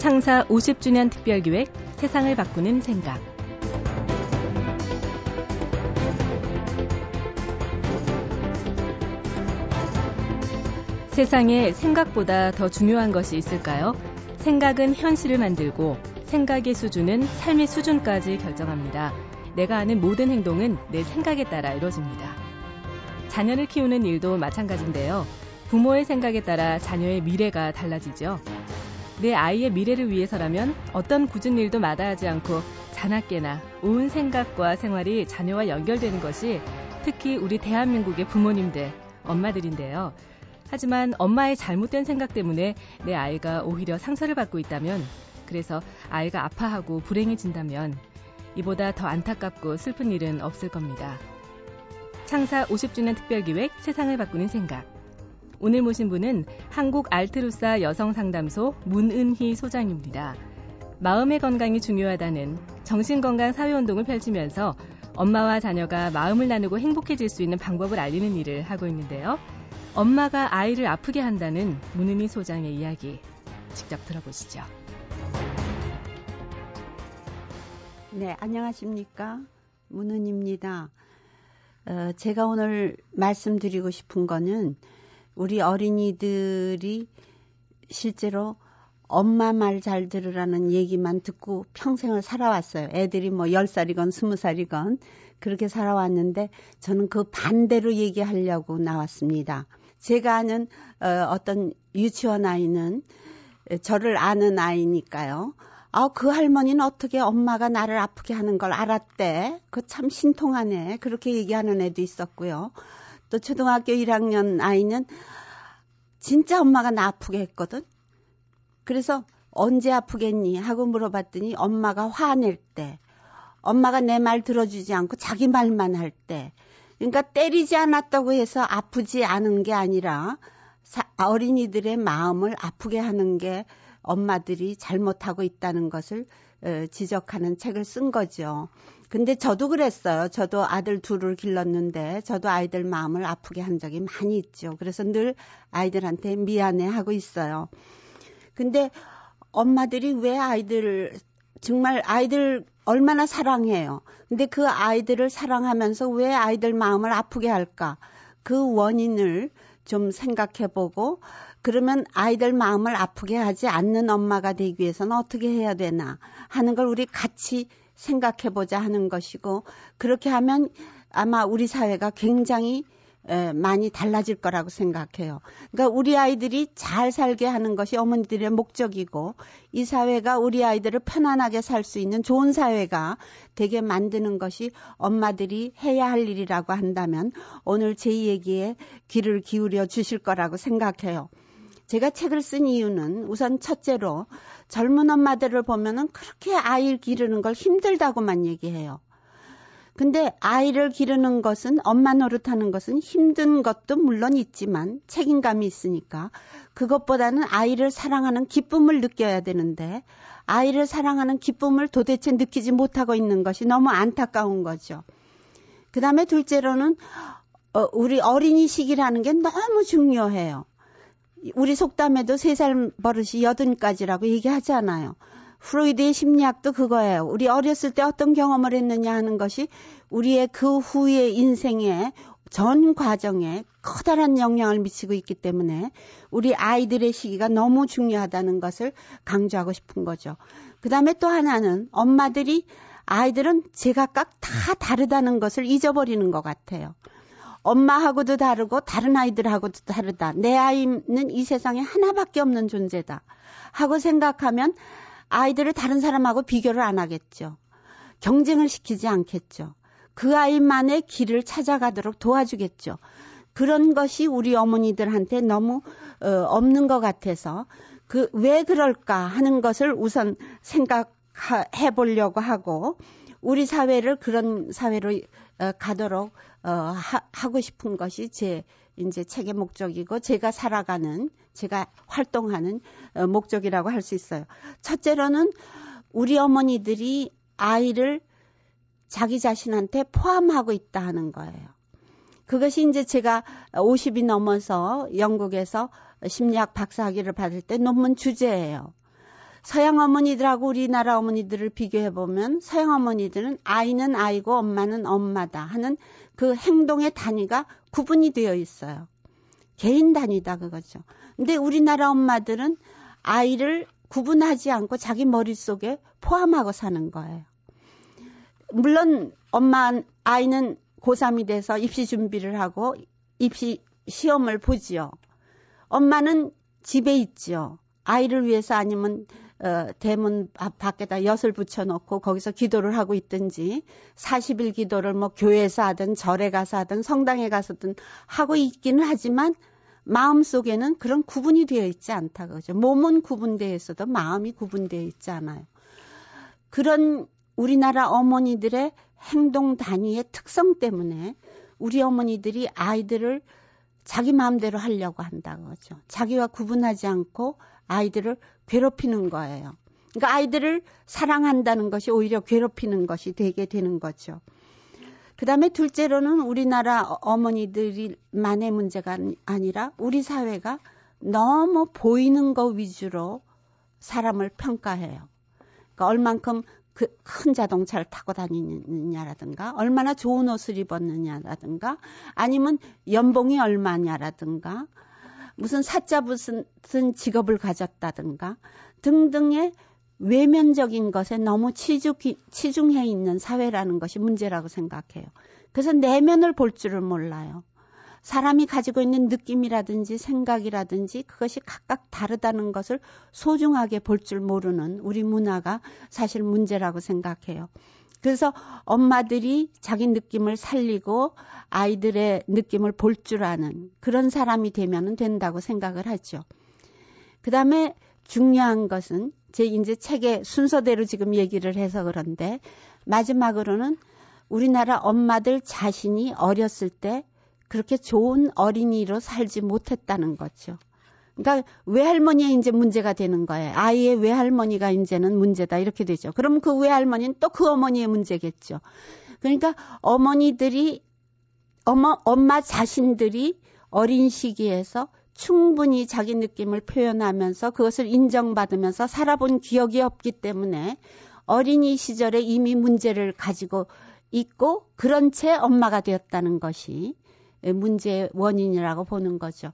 창사 50주년 특별기획 세상을 바꾸는 생각. 세상에 생각보다 더 중요한 것이 있을까요? 생각은 현실을 만들고 생각의 수준은 삶의 수준까지 결정합니다. 내가 하는 모든 행동은 내 생각에 따라 이루어집니다. 자녀를 키우는 일도 마찬가지인데요. 부모의 생각에 따라 자녀의 미래가 달라지죠. 내 아이의 미래를 위해서라면 어떤 굳은 일도 마다하지 않고 자나깨나 온 생각과 생활이 자녀와 연결되는 것이 특히 우리 대한민국의 부모님들, 엄마들인데요. 하지만 엄마의 잘못된 생각 때문에 내 아이가 오히려 상처를 받고 있다면, 그래서 아이가 아파하고 불행해진다면, 이보다 더 안타깝고 슬픈 일은 없을 겁니다. 창사 50주년 특별기획 세상을 바꾸는 생각. 오늘 모신 분은 한국 알트루사 여성상담소 문은희 소장입니다. 마음의 건강이 중요하다는 정신건강 사회운동을 펼치면서 엄마와 자녀가 마음을 나누고 행복해질 수 있는 방법을 알리는 일을 하고 있는데요. 엄마가 아이를 아프게 한다는 문은희 소장의 이야기 직접 들어보시죠. 네, 안녕하십니까. 문은입니다. 어, 제가 오늘 말씀드리고 싶은 거는 우리 어린이들이 실제로 엄마 말 잘 들으라는 얘기만 듣고 평생을 살아왔어요. 애들이 뭐 10살이건 20살이건 그렇게 살아왔는데 저는 그 반대로 얘기하려고 나왔습니다. 제가 아는 어, 어떤 유치원 아이는 저를 아는 아이니까요. 아, 그 할머니는 어떻게 엄마가 나를 아프게 하는 걸 알았대. 그 참 신통하네. 그렇게 얘기하는 애도 있었고요. 또 초등학교 1학년 아이는 진짜 엄마가 나 아프게 했거든. 그래서 언제 아프겠니? 하고 물어봤더니 엄마가 화낼 때, 엄마가 내 말 들어주지 않고 자기 말만 할 때, 그러니까 때리지 않았다고 해서 아프지 않은 게 아니라 어린이들의 마음을 아프게 하는 게 엄마들이 잘못하고 있다는 것을 어, 지적하는 책을 쓴 거죠. 근데 저도 그랬어요. 저도 아들 둘을 길렀는데 저도 아이들 마음을 아프게 한 적이 많이 있죠. 그래서 늘 아이들한테 미안해 하고 있어요. 근데 엄마들이 왜 아이들 정말 아이들 얼마나 사랑해요. 근데 그 아이들을 사랑하면서 왜 아이들 마음을 아프게 할까? 그 원인을 좀 생각해 보고 그러면 아이들 마음을 아프게 하지 않는 엄마가 되기 위해서는 어떻게 해야 되나 하는 걸 우리 같이 생각해 보자 하는 것이고 그렇게 하면 아마 우리 사회가 굉장히 에, 많이 달라질 거라고 생각해요. 그러니까 우리 아이들이 잘 살게 하는 것이 어머니들의 목적이고 이 사회가 우리 아이들을 편안하게 살 수 있는 좋은 사회가 되게 만드는 것이 엄마들이 해야 할 일이라고 한다면 오늘 제 얘기에 귀를 기울여 주실 거라고 생각해요. 제가 책을 쓴 이유는 우선 첫째로 젊은 엄마들을 보면은 그렇게 아이를 기르는 걸 힘들다고만 얘기해요. 근데 아이를 기르는 것은 엄마 노릇하는 것은 힘든 것도 물론 있지만 책임감이 있으니까 그것보다는 아이를 사랑하는 기쁨을 느껴야 되는데 아이를 사랑하는 기쁨을 도대체 느끼지 못하고 있는 것이 너무 안타까운 거죠. 그 다음에 둘째로는 어, 우리 어린이 시기라는 게 너무 중요해요. 우리 속담에도 세 살 버릇이 여든까지라고 얘기하잖아요. 프로이드의 심리학도 그거예요. 우리 어렸을 때 어떤 경험을 했느냐 하는 것이 우리의 그 후의 인생의 전 과정에 커다란 영향을 미치고 있기 때문에 우리 아이들의 시기가 너무 중요하다는 것을 강조하고 싶은 거죠. 그 다음에 또 하나는 엄마들이 아이들은 제각각 다 다르다는 것을 잊어버리는 것 같아요. 엄마하고도 다르고 다른 아이들하고도 다르다. 내 아이는 이 세상에 하나밖에 없는 존재다. 하고 생각하면 아이들을 다른 사람하고 비교를 안 하겠죠. 경쟁을 시키지 않겠죠. 그 아이만의 길을 찾아가도록 도와주겠죠. 그런 것이 우리 어머니들한테 너무 어, 없는 것 같아서 그 왜 그럴까 하는 것을 우선 생각해 보려고 하고 우리 사회를 그런 사회로 어, 가도록 어, 하, 하고 싶은 것이 제 이제 책의 목적이고 제가 살아가는 제가 활동하는 어, 목적이라고 할 수 있어요. 첫째로는 우리 어머니들이 아이를 자기 자신한테 포함하고 있다 하는 거예요. 그것이 이제 제가 50이 넘어서 영국에서 심리학 박사학위를 받을 때 논문 주제예요. 서양 어머니들하고 우리나라 어머니들을 비교해 보면 서양 어머니들은 아이는 아이고 엄마는 엄마다 하는 그 행동의 단위가 구분이 되어 있어요. 개인 단위다 그거죠. 근데 우리나라 엄마들은 아이를 구분하지 않고 자기 머릿속에 포함하고 사는 거예요. 물론 엄마 아이는 고3이 돼서 입시 준비를 하고 입시 시험을 보지요. 엄마는 집에 있지요. 아이를 위해서 아니면 어, 대문 밖에다 엿을 붙여놓고 거기서 기도를 하고 있든지 40일 기도를 뭐 교회에서 하든 절에 가서 하든 성당에 가서든 하고 있기는 하지만 마음 속에는 그런 구분이 되어 있지 않다 그죠. 몸은 구분되어 있어도 마음이 구분되어 있지 않아요. 그런 우리나라 어머니들의 행동 단위의 특성 때문에 우리 어머니들이 아이들을 자기 마음대로 하려고 한다 그죠. 자기와 구분하지 않고 아이들을 괴롭히는 거예요. 그러니까 아이들을 사랑한다는 것이 오히려 괴롭히는 것이 되게 되는 거죠. 그 다음에 둘째로는 우리나라 어머니들만의 문제가 아니라 우리 사회가 너무 보이는 것 위주로 사람을 평가해요. 그러니까 얼만큼 그 큰 자동차를 타고 다니느냐라든가, 얼마나 좋은 옷을 입었느냐라든가, 아니면 연봉이 얼마냐라든가, 무슨 사자 무슨 직업을 가졌다든가 등등의 외면적인 것에 너무 치중, 치중해 있는 사회라는 것이 문제라고 생각해요. 그래서 내면을 볼 줄을 몰라요. 사람이 가지고 있는 느낌이라든지 생각이라든지 그것이 각각 다르다는 것을 소중하게 볼 줄 모르는 우리 문화가 사실 문제라고 생각해요. 그래서 엄마들이 자기 느낌을 살리고 아이들의 느낌을 볼 줄 아는 그런 사람이 되면 된다고 생각을 하죠. 그 다음에 중요한 것은 제 이제 책의 순서대로 지금 얘기를 해서 그런데 마지막으로는 우리나라 엄마들 자신이 어렸을 때 그렇게 좋은 어린이로 살지 못했다는 거죠. 그러니까 외할머니의 이제 문제가 되는 거예요. 아이의 외할머니가 이제는 문제다 이렇게 되죠. 그럼 그 외할머니는 또 그 어머니의 문제겠죠. 그러니까 어머니들이 어머 엄마 자신들이 어린 시기에서 충분히 자기 느낌을 표현하면서 그것을 인정받으면서 살아본 기억이 없기 때문에 어린이 시절에 이미 문제를 가지고 있고 그런 채 엄마가 되었다는 것이 문제의 원인이라고 보는 거죠.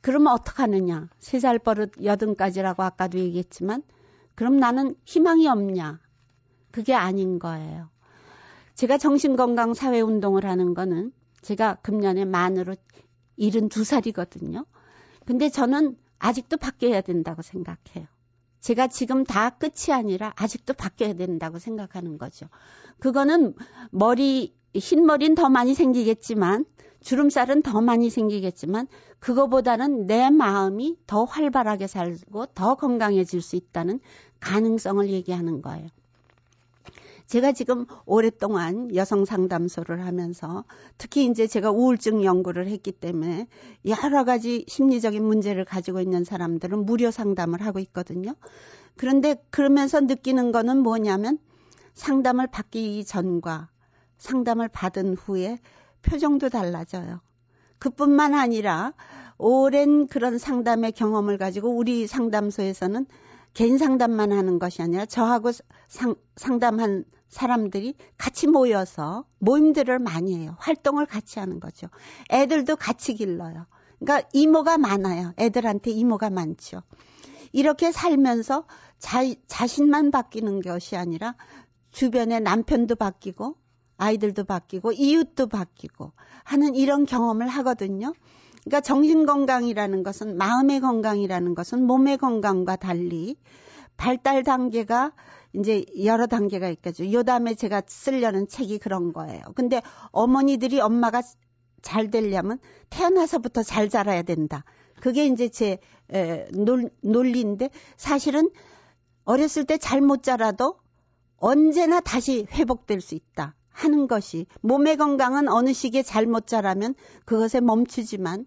그러면 어떡하느냐? 세 살 버릇 여든까지라고 아까도 얘기했지만, 그럼 나는 희망이 없냐? 그게 아닌 거예요. 제가 정신건강 사회운동을 하는 거는 제가 금년에 만으로 72살이거든요. 근데 저는 아직도 바뀌어야 된다고 생각해요. 제가 지금 다 끝이 아니라 아직도 바뀌어야 된다고 생각하는 거죠. 그거는 머리, 흰머리는 더 많이 생기겠지만 주름살은 더 많이 생기겠지만 그거보다는 내 마음이 더 활발하게 살고 더 건강해질 수 있다는 가능성을 얘기하는 거예요. 제가 지금 오랫동안 여성 상담소를 하면서 특히 이제 제가 우울증 연구를 했기 때문에 여러 가지 심리적인 문제를 가지고 있는 사람들은 무료 상담을 하고 있거든요. 그런데 그러면서 느끼는 거는 뭐냐면 상담을 받기 전과 상담을 받은 후에 표정도 달라져요. 그뿐만 아니라 오랜 그런 상담의 경험을 가지고 우리 상담소에서는 개인 상담만 하는 것이 아니라 저하고 상, 상담한 사람들이 같이 모여서 모임들을 많이 해요. 활동을 같이 하는 거죠. 애들도 같이 길러요. 그러니까 이모가 많아요. 애들한테 이모가 많죠. 이렇게 살면서 자, 자신만 바뀌는 것이 아니라 주변에 남편도 바뀌고 아이들도 바뀌고 이웃도 바뀌고 하는 이런 경험을 하거든요. 그러니까 정신 건강이라는 것은 마음의 건강이라는 것은 몸의 건강과 달리 발달 단계가 이제 여러 단계가 있겠죠. 요 다음에 제가 쓰려는 책이 그런 거예요. 근데 어머니들이 엄마가 잘 되려면 태어나서부터 잘 자라야 된다. 그게 이제 제 에, 논, 논리인데 사실은 어렸을 때 잘 못 자라도 언제나 다시 회복될 수 있다. 하는 것이 몸의 건강은 어느 시기에 잘못 자라면 그것에 멈추지만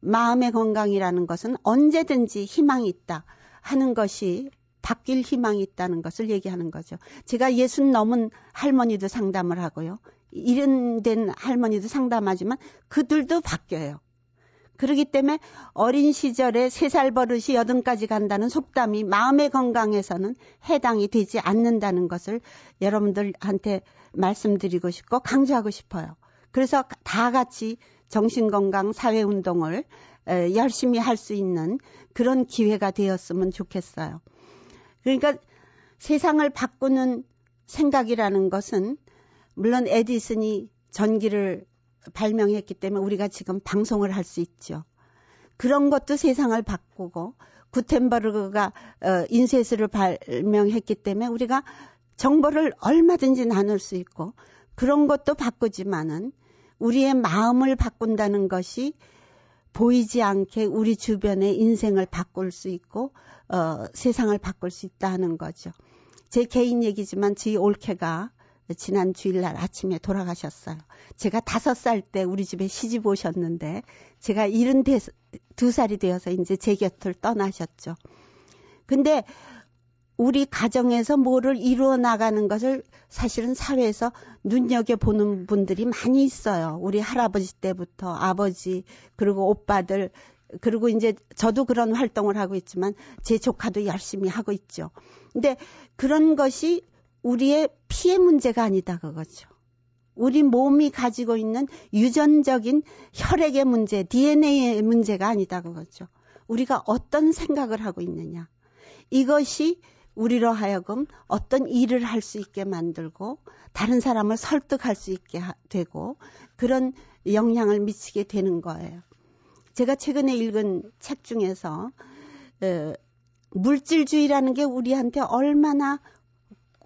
마음의 건강이라는 것은 언제든지 희망이 있다 하는 것이 바뀔 희망이 있다는 것을 얘기하는 거죠. 제가 예순 넘은 할머니도 상담을 하고요. 이른 된 할머니도 상담하지만 그들도 바뀌어요. 그러기 때문에 어린 시절에 세 살 버릇이 여든까지 간다는 속담이 마음의 건강에서는 해당이 되지 않는다는 것을 여러분들한테 말씀드리고 싶고 강조하고 싶어요. 그래서 다 같이 정신건강 사회운동을 열심히 할 수 있는 그런 기회가 되었으면 좋겠어요. 그러니까 세상을 바꾸는 생각이라는 것은 물론 에디슨이 전기를 발명했기 때문에 우리가 지금 방송을 할 수 있죠. 그런 것도 세상을 바꾸고 구텐버그가 어, 인쇄술을 발명했기 때문에 우리가 정보를 얼마든지 나눌 수 있고 그런 것도 바꾸지만은 우리의 마음을 바꾼다는 것이 보이지 않게 우리 주변의 인생을 바꿀 수 있고 어, 세상을 바꿀 수 있다는 거죠. 제 개인 얘기지만 저희 올케가 지난 주일날 아침에 돌아가셨어요. 제가 다섯 살 때 우리 집에 시집 오셨는데 제가 일흔 두 살이 되어서 이제 제 곁을 떠나셨죠. 근데 우리 가정에서 뭐를 이루어 나가는 것을 사실은 사회에서 눈여겨 보는 분들이 많이 있어요. 우리 할아버지 때부터 아버지, 그리고 오빠들, 그리고 이제 저도 그런 활동을 하고 있지만 제 조카도 열심히 하고 있죠. 근데 그런 것이 우리의 피해 문제가 아니다 그거죠. 우리 몸이 가지고 있는 유전적인 혈액의 문제, DNA의 문제가 아니다 그거죠. 우리가 어떤 생각을 하고 있느냐. 이것이 우리로 하여금 어떤 일을 할 수 있게 만들고 다른 사람을 설득할 수 있게 되고 그런 영향을 미치게 되는 거예요. 제가 최근에 읽은 책 중에서 어, 물질주의라는 게 우리한테 얼마나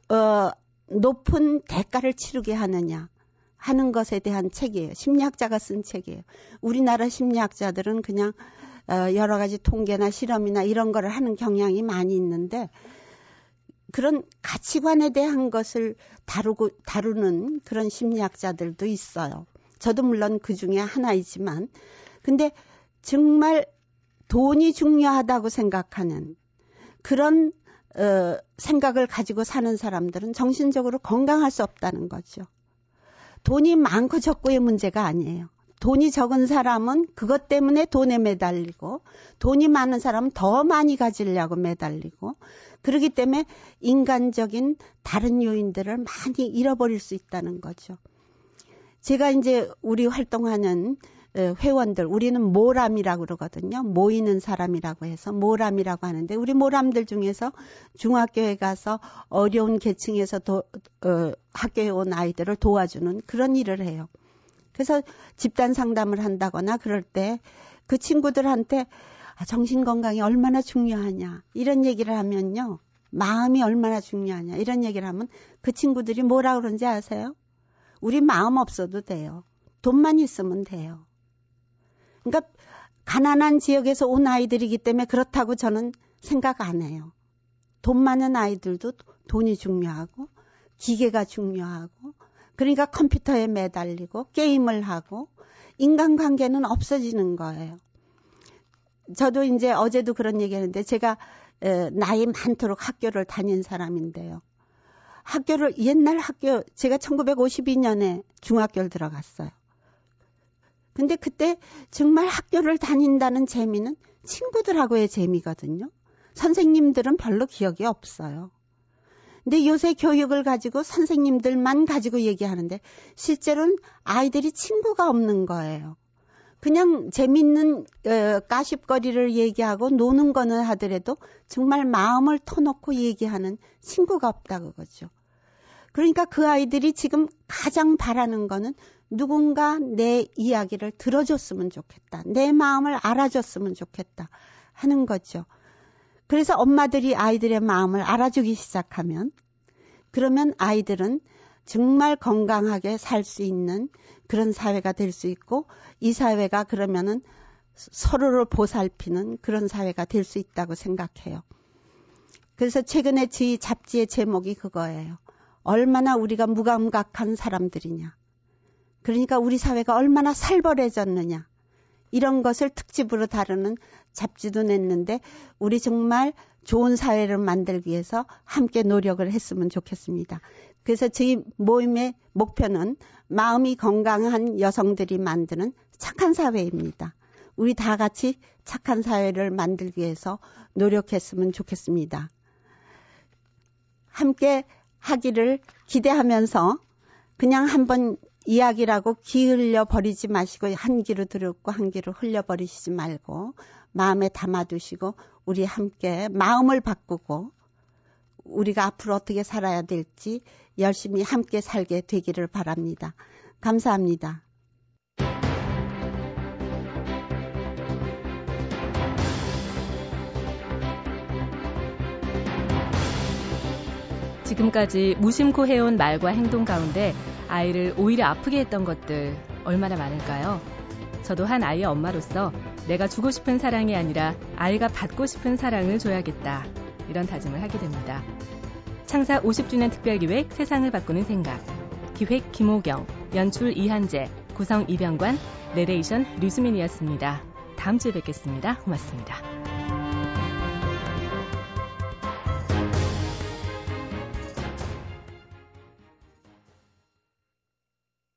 어, 높은 대가를 치르게 하느냐 하는 것에 대한 책이에요. 심리학자가 쓴 책이에요. 우리나라 심리학자들은 그냥 어, 여러 가지 통계나 실험이나 이런 거를 하는 경향이 많이 있는데 그런 가치관에 대한 것을 다루고 다루는 그런 심리학자들도 있어요. 저도 물론 그 중에 하나이지만 근데 정말 돈이 중요하다고 생각하는 그런 어, 생각을 가지고 사는 사람들은 정신적으로 건강할 수 없다는 거죠. 돈이 많고 적고의 문제가 아니에요. 돈이 적은 사람은 그것 때문에 돈에 매달리고 돈이 많은 사람은 더 많이 가지려고 매달리고 그러기 때문에 인간적인 다른 요인들을 많이 잃어버릴 수 있다는 거죠. 제가 이제 우리 활동하는 회원들 우리는 모람이라고 그러거든요. 모이는 사람이라고 해서 모람이라고 하는데 우리 모람들 중에서 중학교에 가서 어려운 계층에서 도, 어, 학교에 온 아이들을 도와주는 그런 일을 해요. 그래서 집단 상담을 한다거나 그럴 때 그 친구들한테 아, 정신 건강이 얼마나 중요하냐 이런 얘기를 하면요. 마음이 얼마나 중요하냐 이런 얘기를 하면 그 친구들이 뭐라 그러는지 아세요? 우리 마음 없어도 돼요. 돈만 있으면 돼요. 그러니까 가난한 지역에서 온 아이들이기 때문에 그렇다고 저는 생각 안 해요. 돈 많은 아이들도 돈이 중요하고 기계가 중요하고 그러니까 컴퓨터에 매달리고 게임을 하고 인간관계는 없어지는 거예요. 저도 이제 어제도 그런 얘기 했는데 제가 나이 많도록 학교를 다닌 사람인데요. 학교를 옛날 학교 제가 1952년에 중학교를 들어갔어요. 근데 그때 정말 학교를 다닌다는 재미는 친구들하고의 재미거든요. 선생님들은 별로 기억이 없어요. 근데 요새 교육을 가지고 선생님들만 가지고 얘기하는데 실제로는 아이들이 친구가 없는 거예요. 그냥 재밌는 어, 까십거리를 얘기하고 노는 거는 하더라도 정말 마음을 터놓고 얘기하는 친구가 없다 그거죠. 그러니까 그 아이들이 지금 가장 바라는 거는 누군가 내 이야기를 들어줬으면 좋겠다. 내 마음을 알아줬으면 좋겠다. 하는 거죠. 그래서 엄마들이 아이들의 마음을 알아주기 시작하면 그러면 아이들은 정말 건강하게 살 수 있는 그런 사회가 될 수 있고 이 사회가 그러면은 서로를 보살피는 그런 사회가 될 수 있다고 생각해요. 그래서 최근에 저희 잡지의 제목이 그거예요. 얼마나 우리가 무감각한 사람들이냐. 그러니까 우리 사회가 얼마나 살벌해졌느냐. 이런 것을 특집으로 다루는 잡지도 냈는데 우리 정말 좋은 사회를 만들기 위해서 함께 노력을 했으면 좋겠습니다. 그래서 저희 모임의 목표는 마음이 건강한 여성들이 만드는 착한 사회입니다. 우리 다 같이 착한 사회를 만들기 위해서 노력했으면 좋겠습니다. 함께 하기를 기대하면서 그냥 한번 이야기라고 기흘려 버리지 마시고 한 귀로 들었고 한 귀로 흘려 버리시지 말고 마음에 담아 두시고 우리 함께 마음을 바꾸고 우리가 앞으로 어떻게 살아야 될지 열심히 함께 살게 되기를 바랍니다. 감사합니다. 지금까지 무심코 해온 말과 행동 가운데 아이를 오히려 아프게 했던 것들 얼마나 많을까요? 저도 한 아이의 엄마로서 내가 주고 싶은 사랑이 아니라 아이가 받고 싶은 사랑을 줘야겠다. 이런 다짐을 하게 됩니다. 창사 50주년 특별기획 세상을 바꾸는 생각. 기획 김호경, 연출 이한재, 구성 이병관, 내레이션 류수민이었습니다. 다음 주에 뵙겠습니다. 고맙습니다.